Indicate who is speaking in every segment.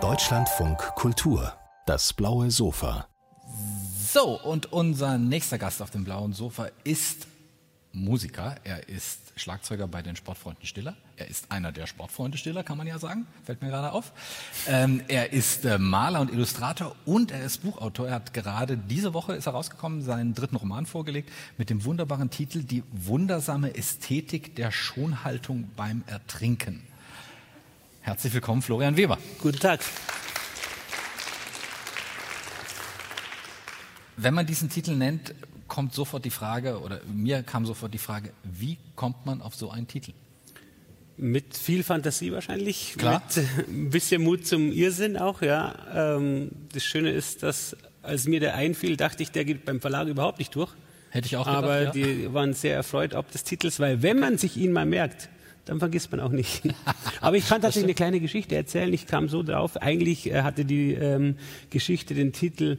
Speaker 1: Deutschlandfunk Kultur, das blaue Sofa.
Speaker 2: So, und unser nächster Gast auf dem blauen Sofa ist Musiker. Er ist Schlagzeuger bei den Sportfreunden Stiller. Er ist einer der Sportfreunde Stiller, kann man ja sagen. Fällt mir gerade auf. Ähm, er ist äh, Maler und Illustrator und er ist Buchautor. Er hat gerade diese Woche ist er rausgekommen, seinen dritten Roman vorgelegt mit dem wunderbaren Titel Die wundersame Ästhetik der Schonhaltung beim Ertrinken. Herzlich willkommen, Florian Weber.
Speaker 3: Guten Tag.
Speaker 2: Wenn man diesen Titel nennt, kommt sofort die Frage, oder mir kam sofort die Frage, wie kommt man auf so einen Titel?
Speaker 3: Mit viel Fantasie wahrscheinlich,
Speaker 2: Klar.
Speaker 3: mit ein bisschen Mut zum Irrsinn auch, ja. Ähm, das Schöne ist, dass als mir der einfiel, dachte ich, der geht beim Verlag überhaupt nicht durch.
Speaker 2: Hätte ich auch gedacht,
Speaker 3: Aber
Speaker 2: ja.
Speaker 3: die waren sehr erfreut ob des Titels, weil wenn man sich ihn mal merkt, dann vergisst man auch nicht. Aber ich kann tatsächlich eine kleine Geschichte erzählen. Ich kam so drauf. Eigentlich äh, hatte die ähm, Geschichte den Titel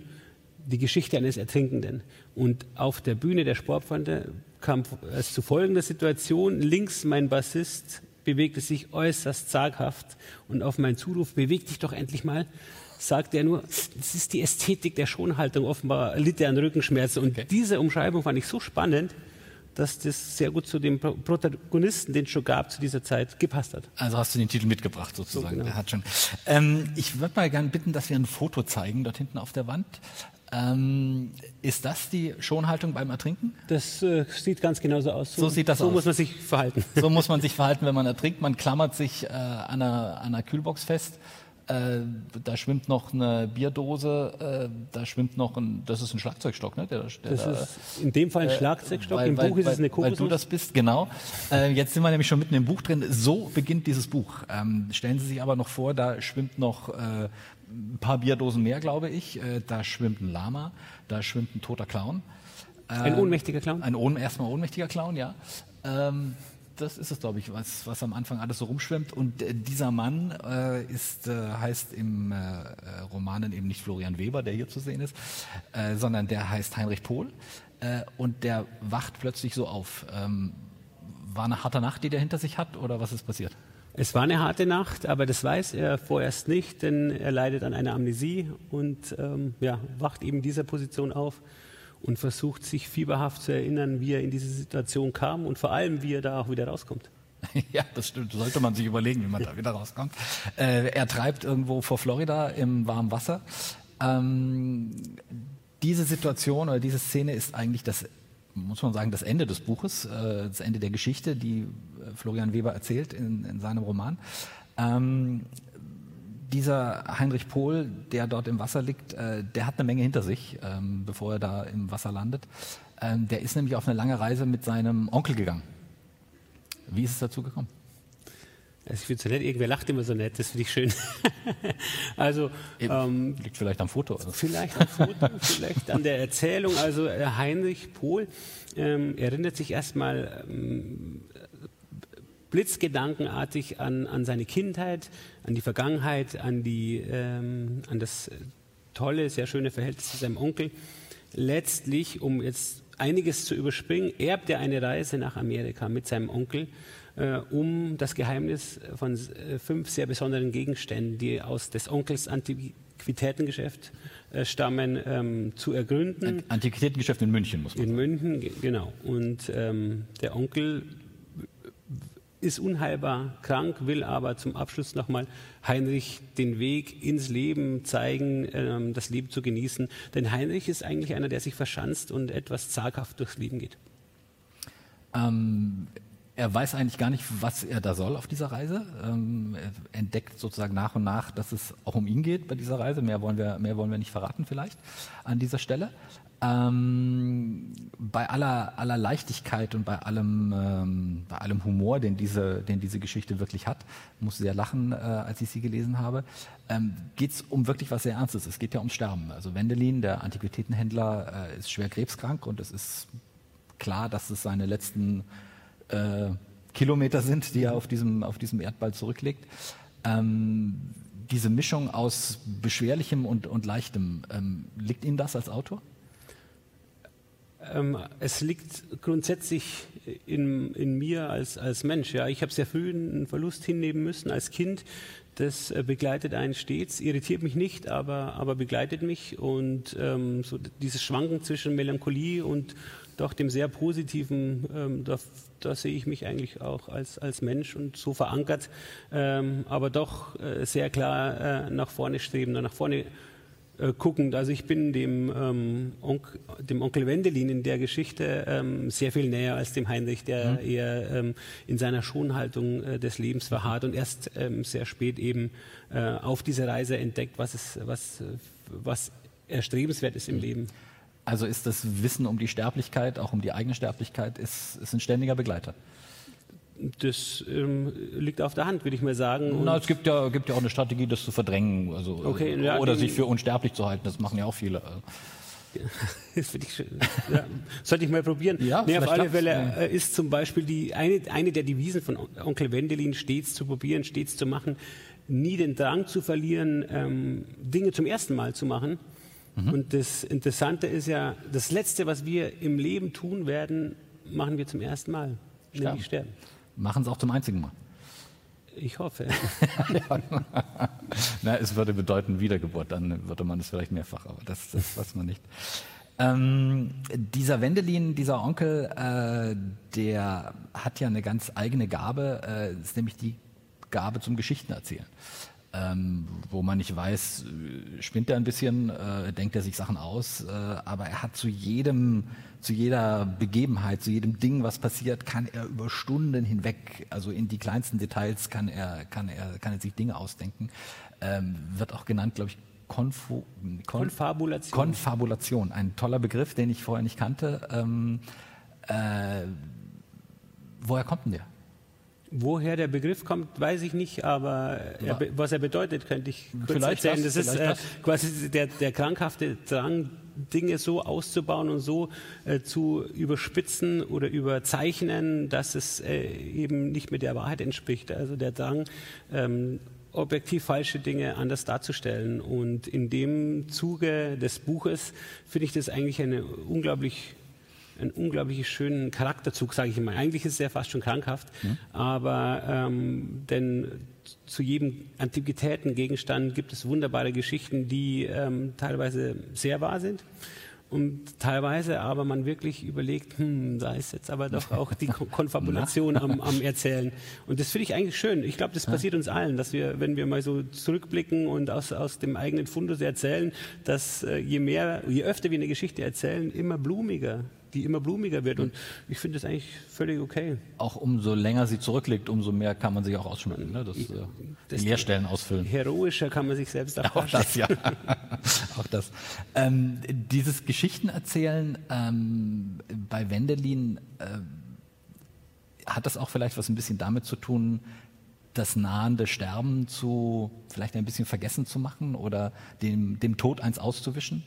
Speaker 3: Die Geschichte eines Ertrinkenden. Und auf der Bühne der Sportfreunde kam es zu folgender Situation. Links mein Bassist bewegte sich äußerst zaghaft und auf meinen Zuruf, beweg dich doch endlich mal, sagte er nur, das ist die Ästhetik der Schonhaltung. Offenbar litt er an Rückenschmerzen. Und
Speaker 2: Okay.
Speaker 3: diese Umschreibung fand ich so spannend, dass das sehr gut zu dem Pro- Protagonisten, den es schon gab zu dieser Zeit, gepasst hat.
Speaker 2: Also hast du den Titel mitgebracht sozusagen.
Speaker 3: So, genau.
Speaker 2: Der hat schon. Ähm, ich würde mal gerne bitten, dass wir ein Foto zeigen dort hinten auf der Wand. Ähm, ist das die Schonhaltung beim Ertrinken?
Speaker 3: Das äh, sieht ganz genauso aus.
Speaker 2: So sieht das
Speaker 3: so
Speaker 2: aus.
Speaker 3: muss man sich verhalten.
Speaker 2: So muss man sich verhalten, wenn man ertrinkt. Man klammert sich äh, an, einer, an einer Kühlbox fest. Äh, da schwimmt noch eine Bierdose, äh, da schwimmt noch ein, das ist ein Schlagzeugstock, ne? Der, der
Speaker 3: Das
Speaker 2: da,
Speaker 3: ist in dem Fall ein Schlagzeugstock,
Speaker 2: weil,
Speaker 3: im
Speaker 2: weil,
Speaker 3: Buch ist
Speaker 2: weil,
Speaker 3: es eine
Speaker 2: Weil du
Speaker 3: Kokosnuss.
Speaker 2: das bist, genau. Äh, jetzt sind wir nämlich schon mitten im Buch drin. So beginnt dieses Buch. Ähm, stellen Sie sich aber noch vor, da schwimmt noch äh, ein paar Bierdosen mehr, glaube ich. Äh, da schwimmt ein Lama, da schwimmt ein toter Clown.
Speaker 3: Ein ohnmächtiger Clown?
Speaker 2: Ein ohn, erstmal ohnmächtiger Clown, ja. Ähm, das ist es, glaube ich, was, was am Anfang alles so rumschwimmt. Und äh, dieser Mann äh, ist, äh, heißt im äh, äh, Romanen eben nicht Florian Weber, der hier zu sehen ist, äh, sondern der heißt Heinrich Pohl. Äh, und der wacht plötzlich so auf. Ähm, war eine harte Nacht, die der hinter sich hat, oder was ist passiert?
Speaker 3: Es war eine harte Nacht, aber das weiß er vorerst nicht, denn er leidet an einer Amnesie und ähm, ja, wacht eben dieser Position auf und versucht sich fieberhaft zu erinnern, wie er in diese Situation kam und vor allem, wie er da auch wieder rauskommt.
Speaker 2: Ja, das stimmt. Sollte man sich überlegen, wie man da wieder rauskommt. Äh, er treibt irgendwo vor Florida im warmen Wasser. Ähm, diese Situation oder diese Szene ist eigentlich das, muss man sagen, das Ende des Buches, äh, das Ende der Geschichte, die äh, Florian Weber erzählt in, in seinem Roman. Ähm, dieser Heinrich Pohl, der dort im Wasser liegt, äh, der hat eine Menge hinter sich, ähm, bevor er da im Wasser landet. Ähm, der ist nämlich auf eine lange Reise mit seinem Onkel gegangen. Wie ist es dazu gekommen?
Speaker 3: Also ich finde es so nett, irgendwer lacht immer so nett, das finde ich schön. also ähm,
Speaker 2: Liegt vielleicht am Foto. Also.
Speaker 3: Vielleicht am Foto, vielleicht an der Erzählung. Also äh, Heinrich Pohl ähm, erinnert sich erstmal ähm, blitzgedankenartig an, an seine Kindheit, an die Vergangenheit, an, die, ähm, an das tolle, sehr schöne Verhältnis zu seinem Onkel. Letztlich, um jetzt einiges zu überspringen, erbt er eine Reise nach Amerika mit seinem Onkel, äh, um das Geheimnis von äh, fünf sehr besonderen Gegenständen, die aus des Onkels Antiquitätengeschäft äh, stammen, ähm, zu ergründen.
Speaker 2: Antiquitätengeschäft in München, muss man
Speaker 3: In
Speaker 2: sagen.
Speaker 3: München, ge- genau. Und ähm, der Onkel ist unheilbar krank, will aber zum Abschluss nochmal Heinrich den Weg ins Leben zeigen, ähm, das Leben zu genießen. Denn Heinrich ist eigentlich einer, der sich verschanzt und etwas zaghaft durchs Leben geht.
Speaker 2: Ähm, er weiß eigentlich gar nicht, was er da soll auf dieser Reise. Ähm, er entdeckt sozusagen nach und nach, dass es auch um ihn geht bei dieser Reise. Mehr wollen wir, mehr wollen wir nicht verraten vielleicht an dieser Stelle. Ähm, bei aller, aller Leichtigkeit und bei allem, ähm, bei allem Humor, den diese, den diese Geschichte wirklich hat, musste sehr lachen, äh, als ich sie gelesen habe, ähm, geht es um wirklich was sehr Ernstes. Es geht ja ums Sterben. Also Wendelin, der Antiquitätenhändler, äh, ist schwer krebskrank und es ist klar, dass es seine letzten äh, Kilometer sind, die er auf diesem, auf diesem Erdball zurücklegt. Ähm, diese Mischung aus Beschwerlichem und, und Leichtem, ähm, liegt Ihnen das als Autor?
Speaker 3: Ähm, es liegt grundsätzlich in, in mir als, als Mensch. Ja, ich habe sehr früh einen Verlust hinnehmen müssen als Kind. Das äh, begleitet einen stets, irritiert mich nicht, aber, aber begleitet mich. Und ähm, so dieses Schwanken zwischen Melancholie und doch dem sehr Positiven, ähm, da, da, sehe ich mich eigentlich auch als, als Mensch und so verankert, ähm, aber doch äh, sehr klar äh, nach vorne streben, nach vorne äh, guckend. Also ich bin dem, ähm, Onk, dem Onkel Wendelin in der Geschichte ähm, sehr viel näher als dem Heinrich, der mhm. eher ähm, in seiner Schonhaltung äh, des Lebens verharrt und erst ähm, sehr spät eben äh, auf dieser Reise entdeckt, was, es, was, was erstrebenswert ist im mhm. Leben.
Speaker 2: Also ist das Wissen um die Sterblichkeit, auch um die eigene Sterblichkeit, ist, ist ein ständiger Begleiter.
Speaker 3: Das ähm, liegt auf der Hand, würde ich mal sagen.
Speaker 2: Na, es gibt ja, gibt ja auch eine Strategie, das zu verdrängen, also, okay, ja, oder sich für unsterblich zu halten. Das machen ja auch viele.
Speaker 3: Das finde ich schön. Ja, sollte ich mal probieren. Ja, nee, auf alle Fälle. Äh, ist zum Beispiel die, eine, eine der Devisen von Onkel Wendelin, stets zu probieren, stets zu machen, nie den Drang zu verlieren, ähm, Dinge zum ersten Mal zu machen. Mhm. Und das Interessante ist ja, das Letzte, was wir im Leben tun werden, machen wir zum ersten Mal, sterben. nämlich sterben.
Speaker 2: Machen es auch zum einzigen Mal.
Speaker 3: Ich hoffe.
Speaker 2: Na, es würde bedeuten Wiedergeburt, dann würde man es vielleicht mehrfach, aber das, das weiß man nicht. Ähm, dieser Wendelin, dieser Onkel, äh, der hat ja eine ganz eigene Gabe, äh, ist nämlich die Gabe zum Geschichtenerzählen ähm, wo man nicht weiß, äh, spinnt er ein bisschen, äh, denkt er sich Sachen aus, äh, aber er hat zu jedem, zu jeder Begebenheit, zu jedem Ding, was passiert, kann er über Stunden hinweg, also in die kleinsten Details kann er, kann er, kann er sich Dinge ausdenken. Ähm, wird auch genannt, glaube ich, Konfu
Speaker 3: Kon Konfabulation.
Speaker 2: Konfabulation, ein toller Begriff, den ich vorher nicht kannte. Ähm, äh, woher kommt denn der?
Speaker 3: Woher der Begriff kommt, weiß ich nicht, aber er, was er bedeutet, könnte ich kurz vielleicht erzählen. Das, das ist äh, quasi der, der, krankhafte Drang, Dinge so auszubauen und so äh, zu überspitzen oder überzeichnen, dass es äh, eben nicht mehr der Wahrheit entspricht. Also der Drang, ähm, objektiv falsche Dinge anders darzustellen. Und in dem Zuge des Buches finde ich das eigentlich eine unglaublich einen unglaublich schönen Charakterzug, sage ich mal. Eigentlich ist es ja fast schon krankhaft, mhm. aber ähm, denn zu jedem Antiquitätengegenstand gibt es wunderbare Geschichten, die ähm, teilweise sehr wahr sind und teilweise aber man wirklich überlegt, hm, da ist jetzt aber doch auch die Konfabulation am, am, Erzählen. Und das finde ich eigentlich schön. Ich glaube, das passiert uns allen, dass wir, wenn wir mal so zurückblicken und aus, aus dem eigenen Fundus erzählen, dass äh, je mehr, je öfter wir eine Geschichte erzählen, immer blumiger die immer blumiger wird. Und ich finde das eigentlich völlig okay.
Speaker 2: Auch umso länger sie zurückliegt, umso mehr kann man sich auch ausschmücken. Ne? Das, äh, das Leerstellen ausfüllen.
Speaker 3: Heroischer kann man sich selbst
Speaker 2: auch Auch das, ja. auch das. Ähm, dieses Geschichtenerzählen ähm, bei Wendelin, äh, hat das auch vielleicht was ein bisschen damit zu tun, das nahende Sterben zu vielleicht ein bisschen vergessen zu machen oder dem, dem Tod eins auszuwischen?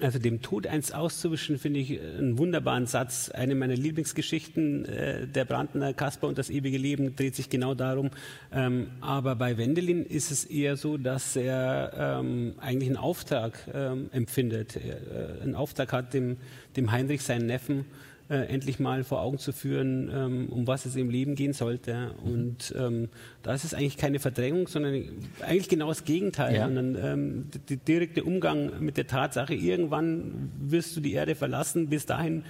Speaker 3: Also dem Tod eins auszuwischen, finde ich einen wunderbaren Satz. Eine meiner Lieblingsgeschichten, äh, der Brandner Kasper und das ewige Leben, dreht sich genau darum. Ähm, aber bei Wendelin ist es eher so, dass er ähm, eigentlich einen Auftrag ähm, empfindet. Er, äh, einen Auftrag hat, dem, dem Heinrich, seinen Neffen, äh, endlich mal vor Augen zu führen, ähm, um was es im Leben gehen sollte. Und ähm, da ist es eigentlich keine Verdrängung, sondern eigentlich genau das Gegenteil. Ja. Sondern ähm, der direkte Umgang mit der Tatsache, irgendwann wirst du die Erde verlassen, bis dahin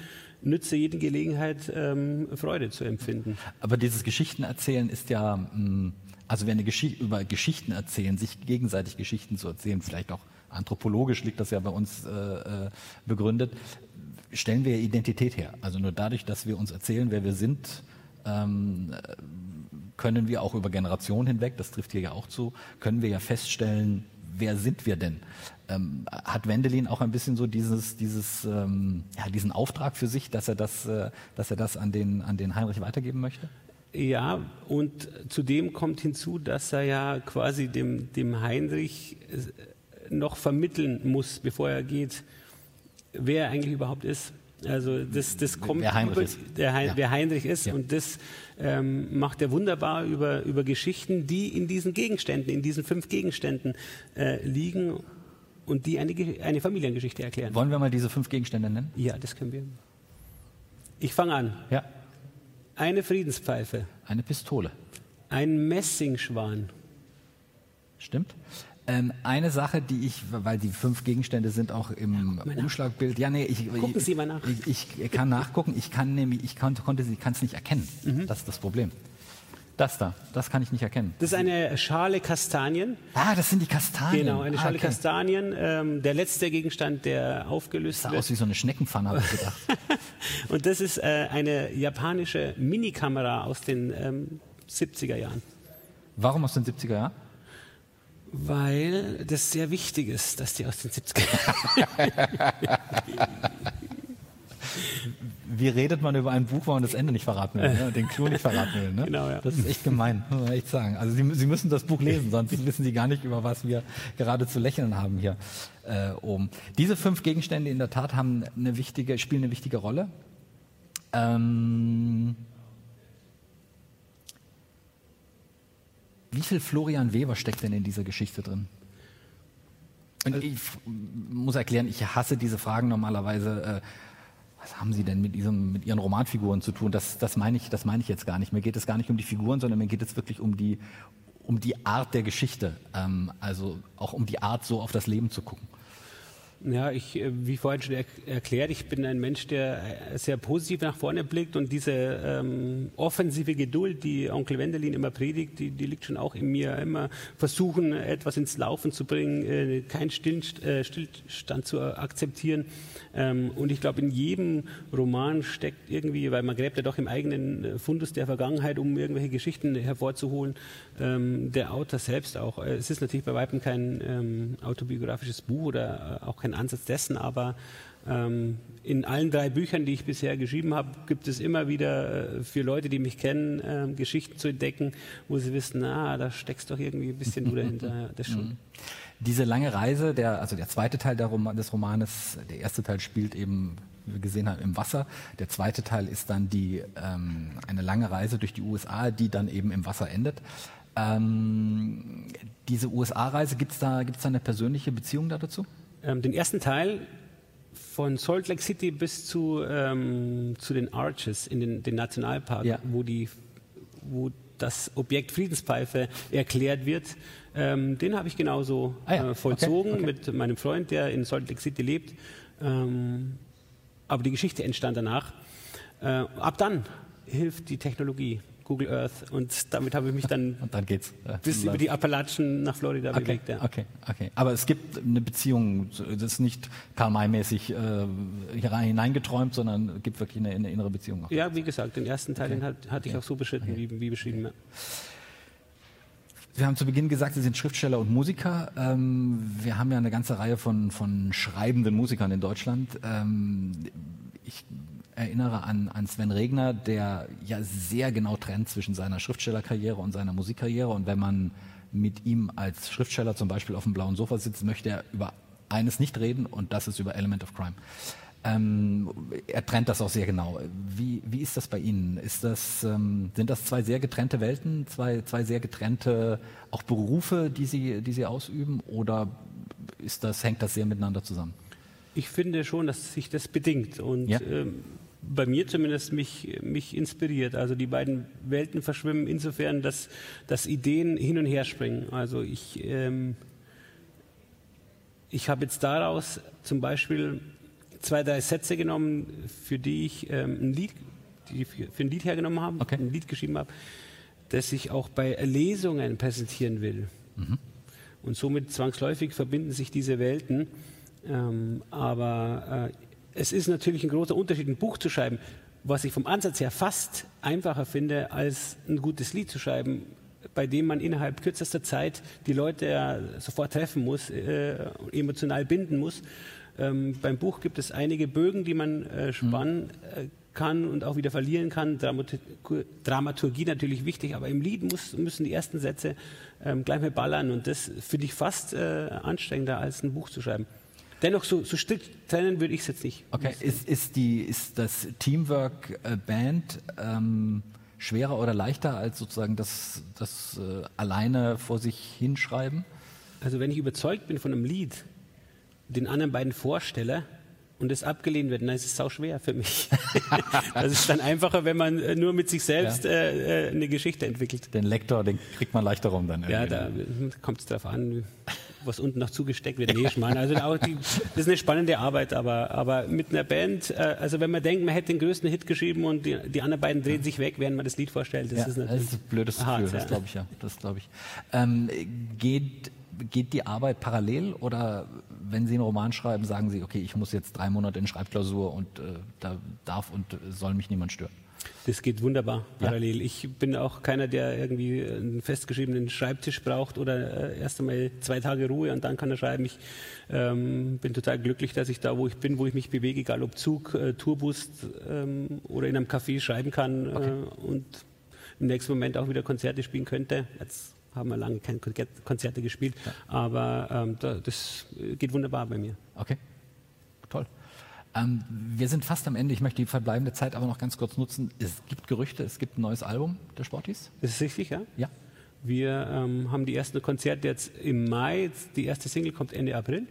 Speaker 3: nütze jede Gelegenheit, ähm, Freude zu empfinden.
Speaker 2: Aber dieses Geschichtenerzählen ist ja, mh, mm, also wenn Geschichte über Geschichten erzählen, sich gegenseitig Geschichten zu erzählen, vielleicht auch anthropologisch liegt das ja bei uns äh, äh begründet, stellen wir Identität her. Also nur dadurch, dass wir uns erzählen, wer wir sind, ähm, können wir auch über Generationen hinweg, das trifft hier ja auch zu, können wir ja feststellen, wer sind wir denn? Ähm, hat Wendelin auch ein bisschen so dieses, dieses, ähm, ja, diesen Auftrag für sich, dass er das, äh, dass er das an den, an den Heinrich weitergeben möchte?
Speaker 3: Ja, und zudem kommt hinzu, dass er ja quasi dem, dem Heinrich äh, noch vermitteln muss, bevor er geht, wer er eigentlich überhaupt ist. Also das, das kommt
Speaker 2: wer Heinrich über, ist.
Speaker 3: Der Hein, ja. wer Heinrich ist ja. und das ähm, macht er wunderbar über, über Geschichten, die in diesen Gegenständen, in diesen fünf Gegenständen äh, liegen und die eine, eine Familiengeschichte erklären.
Speaker 2: Wollen wir mal diese fünf Gegenstände nennen?
Speaker 3: Ja, das können wir. Ich fange an.
Speaker 2: Ja.
Speaker 3: Eine Friedenspfeife,
Speaker 2: Eine Pistole.
Speaker 3: ein Messingschwan,
Speaker 2: Stimmt. Ähm, eine Sache, die ich, weil die fünf Gegenstände sind auch im
Speaker 3: nach.
Speaker 2: Umschlagbild. Ja, nee, ich,
Speaker 3: Gucken Sie mal nach.
Speaker 2: Ich, ich kann nachgucken. Ich kann nämlich, ich konnte, konnte sie, kann es nicht erkennen.
Speaker 3: Mhm.
Speaker 2: Das ist das Problem. Das da, das kann ich nicht erkennen.
Speaker 3: Das ist eine Schale Kastanien.
Speaker 2: Ah, das sind die Kastanien.
Speaker 3: Genau, eine
Speaker 2: ah,
Speaker 3: Schale
Speaker 2: okay.
Speaker 3: Kastanien. Ähm, der letzte Gegenstand, der aufgelöst
Speaker 2: Sah
Speaker 3: wird.
Speaker 2: aus wie so eine Schneckenpfanne, habe ich gedacht.
Speaker 3: Und das ist äh, eine japanische Minikamera aus den ähm, 70er Jahren.
Speaker 2: Warum aus den 70er Jahren?
Speaker 3: Weil das sehr wichtig ist, dass die aus den 70er Jahren.
Speaker 2: Wie redet man über ein Buch, wo man das Ende nicht verraten will, ne? den Clou nicht verraten will? Ne?
Speaker 3: Genau, ja.
Speaker 2: Das ist echt gemein, muss man echt sagen. Also Sie, Sie müssen das Buch lesen, sonst wissen Sie gar nicht, über was wir gerade zu lächeln haben hier äh, oben. Diese fünf Gegenstände in der Tat haben eine wichtige, spielen eine wichtige Rolle. Ähm, wie viel Florian Weber steckt denn in dieser Geschichte drin? Und ich f- muss erklären, ich hasse diese Fragen normalerweise. Äh, was haben Sie denn mit, diesem, mit Ihren Romanfiguren zu tun? Das, das, meine ich, das meine ich jetzt gar nicht. Mir geht es gar nicht um die Figuren, sondern mir geht es wirklich um die, um die Art der Geschichte. Ähm, also auch um die Art, so auf das Leben zu gucken.
Speaker 3: Ja, ich, äh, wie vorhin schon er erklärt, ich bin ein Mensch, der äh, sehr positiv nach vorne blickt und diese ähm, offensive Geduld, die Onkel Wendelin immer predigt, die, die liegt schon auch in mir. Immer versuchen, etwas ins Laufen zu bringen, äh, keinen Stillst äh, Stillstand zu akzeptieren. Ähm, und ich glaube, in jedem Roman steckt irgendwie, weil man gräbt ja doch im eigenen äh, Fundus der Vergangenheit, um irgendwelche Geschichten hervorzuholen, ähm, der Autor selbst auch. Äh, Es ist natürlich bei weitem kein ähm, autobiografisches Buch oder äh, auch kein Ansatz dessen, aber ähm, in allen drei Büchern, die ich bisher geschrieben habe, gibt es immer wieder äh, für Leute, die mich kennen, äh, Geschichten zu entdecken, wo sie wissen, na, da steckst doch irgendwie ein bisschen du dahinter. Das schon.
Speaker 2: Diese lange Reise, der, also der zweite Teil der Roma, des Romanes, der erste Teil spielt eben, wie wir gesehen haben, im Wasser. Der zweite Teil ist dann die, ähm, eine lange Reise durch die USA, die dann eben im Wasser endet. Ähm, diese USA-Reise, gibt es da, gibt's da eine persönliche Beziehung da dazu?
Speaker 3: Ähm, den ersten Teil von Salt Lake City bis zu, ähm, zu den Arches in den, den Nationalpark,
Speaker 2: Ja.
Speaker 3: wo, die, wo das Objekt Friedenspfeife erklärt wird, ähm, den habe ich genauso
Speaker 2: Ah ja,
Speaker 3: äh, vollzogen
Speaker 2: okay, okay.
Speaker 3: mit meinem Freund, der in Salt Lake City lebt. Ähm, aber die Geschichte entstand danach. Äh, ab dann hilft die Technologie, Google Earth, und damit habe ich mich dann
Speaker 2: Und dann geht's. äh,
Speaker 3: bis über die Appalachen nach Florida
Speaker 2: Okay,
Speaker 3: bewegt. Ja.
Speaker 2: okay, okay. Aber es gibt eine Beziehung, das ist nicht Karl-May-mäßig äh, hier rein- hineingeträumt, sondern es gibt wirklich eine, eine innere Beziehung. Auch.
Speaker 3: Ja, wie gesagt, den ersten Teil den hat, hatte ich auch so beschritten, wie, wie beschrieben. Ja.
Speaker 2: Wir haben zu Beginn gesagt, Sie sind Schriftsteller und Musiker. Ähm, wir haben ja eine ganze Reihe von, von schreibenden Musikern in Deutschland. Ähm, ich erinnere an, an Sven Regner, der ja sehr genau trennt zwischen seiner Schriftstellerkarriere und seiner Musikkarriere. Und wenn man mit ihm als Schriftsteller zum Beispiel auf dem blauen Sofa sitzt, möchte er über eines nicht reden und das ist über Element of Crime. Ähm, er trennt das auch sehr genau. Wie, wie ist das bei Ihnen? Ist das, ähm, sind das zwei sehr getrennte Welten, zwei, zwei sehr getrennte auch Berufe, die Sie, die Sie ausüben, oder ist das, hängt das sehr miteinander zusammen?
Speaker 3: Ich finde schon, dass sich das bedingt und
Speaker 2: Ja.
Speaker 3: ähm, bei mir zumindest mich, mich inspiriert. Also die beiden Welten verschwimmen insofern, dass, dass Ideen hin und her springen. Also ich, ähm, ich habe jetzt daraus zum Beispiel zwei, drei Sätze genommen, für die ich ähm, ein Lied, die für, für ein Lied hergenommen habe,
Speaker 2: Okay.
Speaker 3: ein Lied geschrieben habe, das ich auch bei Lesungen präsentieren will. Und somit zwangsläufig verbinden sich diese Welten. Ähm, aber äh, es ist natürlich ein großer Unterschied, ein Buch zu schreiben, was ich vom Ansatz her fast einfacher finde, als ein gutes Lied zu schreiben, bei dem man innerhalb kürzester Zeit die Leute ja sofort treffen muss, äh, emotional binden muss. Ähm, beim Buch gibt es einige Bögen, die man äh, spannen äh, kann und auch wieder verlieren kann. Dramaturgie, natürlich wichtig, aber im Lied muss, müssen die ersten Sätze ähm, gleich mal ballern und das finde ich fast äh, anstrengender als ein Buch zu schreiben. Dennoch, so, so strikt trennen würde ich es jetzt nicht.
Speaker 2: Okay, ist, ist, die, ist das Teamwork äh, Band ähm, schwerer oder leichter als sozusagen das, das äh, alleine vor sich hinschreiben?
Speaker 3: Also wenn ich überzeugt bin von einem Lied, den anderen beiden vorstelle, und es abgelehnt wird, dann ist es sau schwer für mich. das ist dann einfacher, wenn man äh, nur mit sich selbst ja. äh, äh eine Geschichte entwickelt.
Speaker 2: Den Lektor, den kriegt man leichter rum dann.
Speaker 3: Ja, da kommt es darauf an, was unten noch zugesteckt wird. Nee, Schmarrn. Also auch die, das ist eine spannende Arbeit, aber, aber mit einer Band, äh, also wenn man denkt, man hätte den größten Hit geschrieben und die, die anderen beiden drehen sich weg, während man das Lied vorstellt, das
Speaker 2: ja,
Speaker 3: ist
Speaker 2: natürlich das ist ein blödes Gefühl, hart, das glaube ich ja. Das glaube ich. Ähm, geht geht die Arbeit parallel oder wenn Sie einen Roman schreiben, sagen Sie, okay, ich muss jetzt drei Monate in Schreibklausur und äh, da darf und soll mich niemand stören?
Speaker 3: Das geht wunderbar parallel. Ja. Ich bin auch keiner, der irgendwie einen festgeschriebenen Schreibtisch braucht oder äh, erst einmal zwei Tage Ruhe und dann kann er schreiben. Ich ähm, bin total glücklich, dass ich da, wo ich bin, wo ich mich bewege, egal ob Zug, äh, Tourbus ähm, oder in einem Café schreiben kann okay. äh, und im nächsten Moment auch wieder Konzerte spielen könnte. Jetzt haben wir lange keine Konzerte gespielt, ja. aber ähm, das geht wunderbar bei mir.
Speaker 2: Okay. Ähm, wir sind fast am Ende. Ich möchte die verbleibende Zeit aber noch ganz kurz nutzen. Es gibt Gerüchte, es gibt ein neues Album der Sportis.
Speaker 3: Das ist richtig, ja?
Speaker 2: Ja.
Speaker 3: Wir ähm, haben die ersten Konzerte jetzt im Mai. Die erste Single kommt Ende April.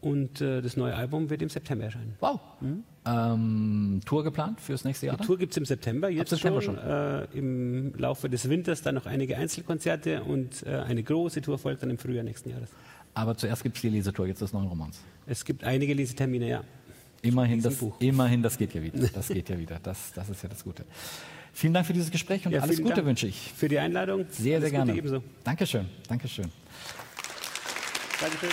Speaker 3: Und äh, das neue Album wird im September erscheinen.
Speaker 2: Wow. Mhm. Ähm, Tour geplant fürs nächste Jahr?
Speaker 3: Die Tour gibt es im September, jetzt September schon. schon. Äh, Im Laufe des Winters dann noch einige Einzelkonzerte und äh, eine große Tour folgt dann im Frühjahr nächsten Jahres.
Speaker 2: Aber zuerst gibt es die Lesetour jetzt des neuen Romans.
Speaker 3: Es gibt einige Lesetermine, ja.
Speaker 2: Immerhin das, immerhin, das geht ja wieder. Das geht ja wieder. Das, das ist ja das Gute. Vielen Dank für dieses Gespräch und ja, alles Gute Dank wünsche ich.
Speaker 3: Für die Einladung.
Speaker 2: Sehr, alles sehr gerne. Gute ebenso. Dankeschön. Dankeschön.
Speaker 3: Dankeschön.